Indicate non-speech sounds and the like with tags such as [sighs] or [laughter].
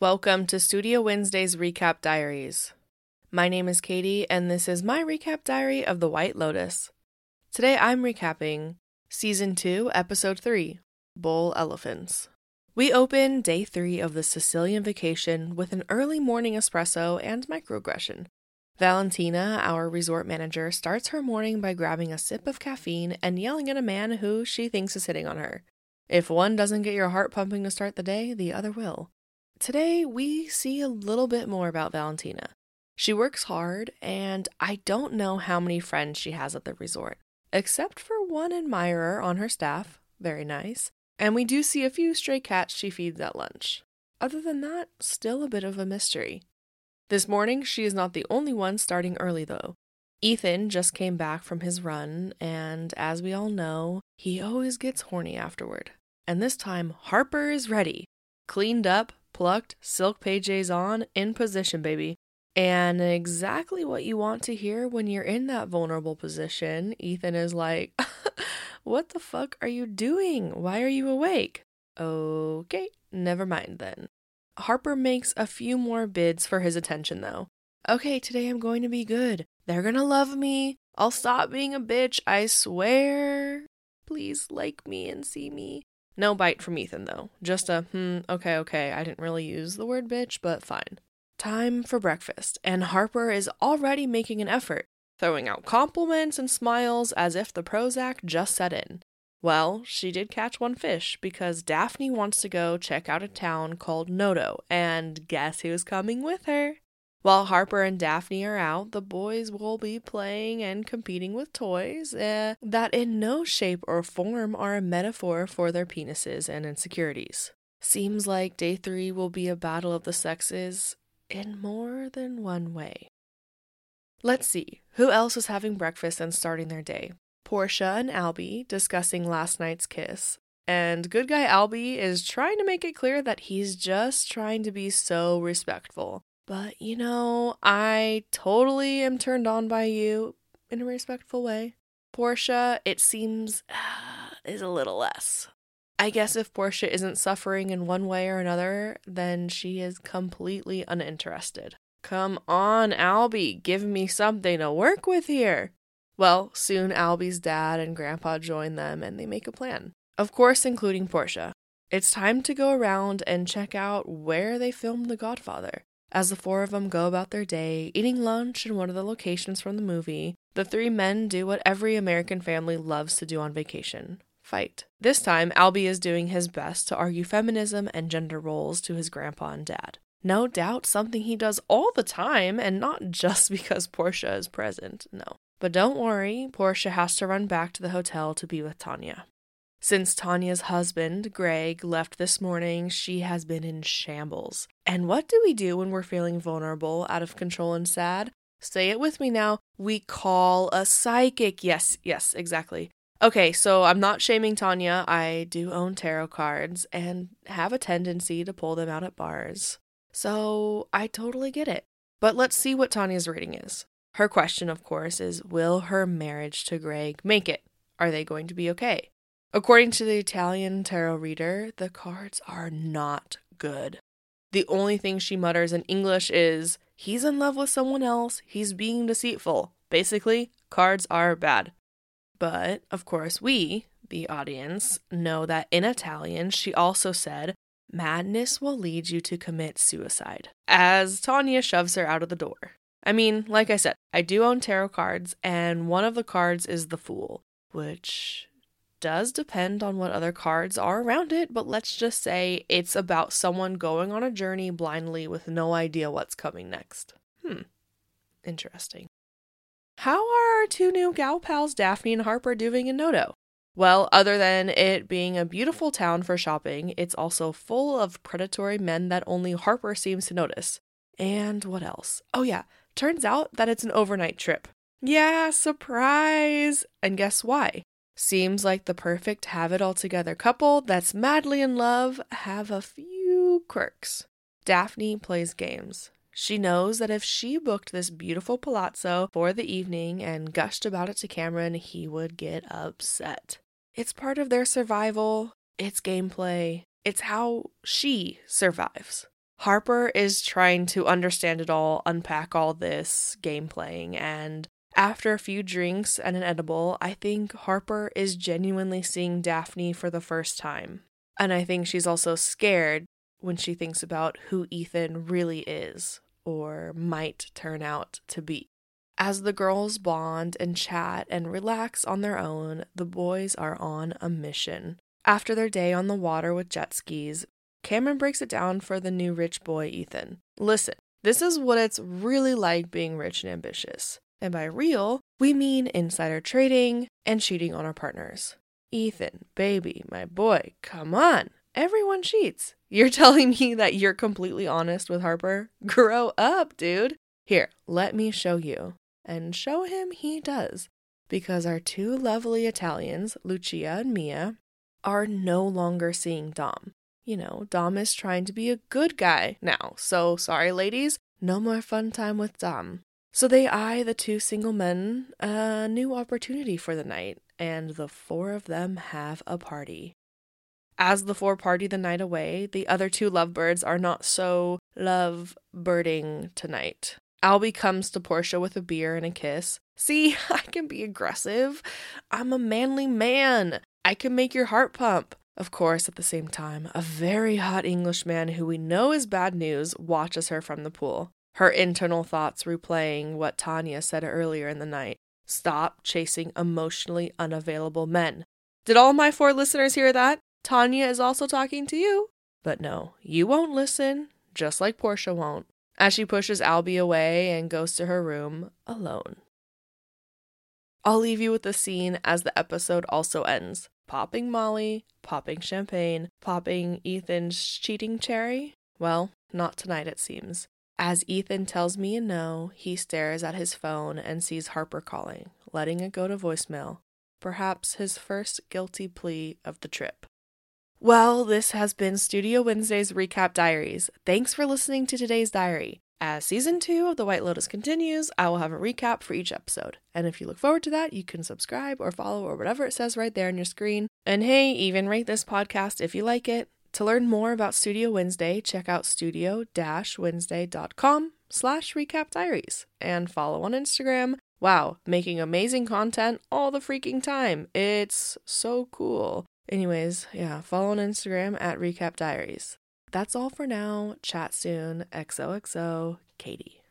Welcome to Studio Wednesday's Recap Diaries. My name is Katie, and this is my recap diary of The White Lotus. Today I'm recapping Season 2, Episode 3 Bull Elephants. We open day three of the Sicilian vacation with an early morning espresso and microaggression. Valentina, our resort manager, starts her morning by grabbing a sip of caffeine and yelling at a man who she thinks is hitting on her. If one doesn't get your heart pumping to start the day, the other will. Today, we see a little bit more about Valentina. She works hard, and I don't know how many friends she has at the resort, except for one admirer on her staff. Very nice. And we do see a few stray cats she feeds at lunch. Other than that, still a bit of a mystery. This morning, she is not the only one starting early, though. Ethan just came back from his run, and as we all know, he always gets horny afterward. And this time, Harper is ready. Cleaned up, plucked, silk PJs on, in position, baby. And exactly what you want to hear when you're in that vulnerable position, Ethan is like, [laughs] What the fuck are you doing? Why are you awake? Okay, never mind then. Harper makes a few more bids for his attention, though. Okay, today I'm going to be good. They're gonna love me. I'll stop being a bitch, I swear. Please like me and see me. No bite from Ethan, though. Just a, hmm, okay, okay. I didn't really use the word bitch, but fine. Time for breakfast, and Harper is already making an effort, throwing out compliments and smiles as if the Prozac just set in. Well, she did catch one fish because Daphne wants to go check out a town called Noto, and guess who's coming with her? While Harper and Daphne are out, the boys will be playing and competing with toys uh, that in no shape or form are a metaphor for their penises and insecurities. Seems like day three will be a battle of the sexes in more than one way. Let's see, who else is having breakfast and starting their day? Portia and Albie discussing last night's kiss. And good guy Albie is trying to make it clear that he's just trying to be so respectful. But you know, I totally am turned on by you in a respectful way. Portia, it seems, [sighs] is a little less. I guess if Portia isn't suffering in one way or another, then she is completely uninterested. Come on, Albie, give me something to work with here. Well, soon Albie's dad and grandpa join them and they make a plan. Of course, including Portia. It's time to go around and check out where they filmed The Godfather. As the four of them go about their day, eating lunch in one of the locations from the movie, the three men do what every American family loves to do on vacation fight. This time, Albie is doing his best to argue feminism and gender roles to his grandpa and dad. No doubt something he does all the time and not [laughs] just because Portia is present, no. But don't worry, Portia has to run back to the hotel to be with Tanya. Since Tanya's husband, Greg, left this morning, she has been in shambles. And what do we do when we're feeling vulnerable, out of control, and sad? Say it with me now. We call a psychic. Yes, yes, exactly. Okay, so I'm not shaming Tanya. I do own tarot cards and have a tendency to pull them out at bars. So I totally get it. But let's see what Tanya's reading is. Her question, of course, is Will her marriage to Greg make it? Are they going to be okay? According to the Italian tarot reader, the cards are not good. The only thing she mutters in English is, He's in love with someone else, he's being deceitful. Basically, cards are bad. But, of course, we, the audience, know that in Italian she also said, Madness will lead you to commit suicide, as Tanya shoves her out of the door. I mean, like I said, I do own tarot cards, and one of the cards is the Fool, which does depend on what other cards are around it, but let's just say it's about someone going on a journey blindly with no idea what's coming next. Hmm. Interesting. How are our two new gal pals, Daphne and Harper, doing in Noto? Well, other than it being a beautiful town for shopping, it's also full of predatory men that only Harper seems to notice. And what else? Oh, yeah, Turns out that it's an overnight trip. Yeah, surprise! And guess why? Seems like the perfect have it all together couple that's madly in love have a few quirks. Daphne plays games. She knows that if she booked this beautiful palazzo for the evening and gushed about it to Cameron, he would get upset. It's part of their survival, it's gameplay, it's how she survives. Harper is trying to understand it all, unpack all this game playing, and after a few drinks and an edible, I think Harper is genuinely seeing Daphne for the first time. And I think she's also scared when she thinks about who Ethan really is or might turn out to be. As the girls bond and chat and relax on their own, the boys are on a mission. After their day on the water with jet skis, Cameron breaks it down for the new rich boy, Ethan. Listen, this is what it's really like being rich and ambitious. And by real, we mean insider trading and cheating on our partners. Ethan, baby, my boy, come on. Everyone cheats. You're [laughs] telling me that you're completely honest with Harper? Grow up, dude. Here, let me show you. And show him he does. Because our two lovely Italians, Lucia and Mia, are no longer seeing Dom. You know, Dom is trying to be a good guy now. So, sorry, ladies, no more fun time with Dom. So they eye the two single men a new opportunity for the night, and the four of them have a party. As the four party the night away, the other two lovebirds are not so love birding tonight. Albie comes to Portia with a beer and a kiss. See, [laughs] I can be aggressive. I'm a manly man. I can make your heart pump. Of course, at the same time, a very hot Englishman who we know is bad news watches her from the pool, her internal thoughts replaying what Tanya said earlier in the night stop chasing emotionally unavailable men. Did all my four listeners hear that? Tanya is also talking to you. But no, you won't listen, just like Portia won't, as she pushes Albie away and goes to her room alone. I'll leave you with the scene as the episode also ends popping Molly, popping champagne, popping Ethan's cheating cherry. Well, not tonight, it seems. As Ethan tells Mia no, he stares at his phone and sees Harper calling, letting it go to voicemail. Perhaps his first guilty plea of the trip. Well, this has been Studio Wednesday's Recap Diaries. Thanks for listening to today's diary. As season two of The White Lotus continues, I will have a recap for each episode. And if you look forward to that, you can subscribe or follow or whatever it says right there on your screen. And hey, even rate this podcast if you like it. To learn more about Studio Wednesday, check out studio-wednesday.com slash recap diaries and follow on Instagram. Wow, making amazing content all the freaking time. It's so cool. Anyways, yeah, follow on Instagram at recap diaries. That's all for now. Chat soon. XOXO, Katie.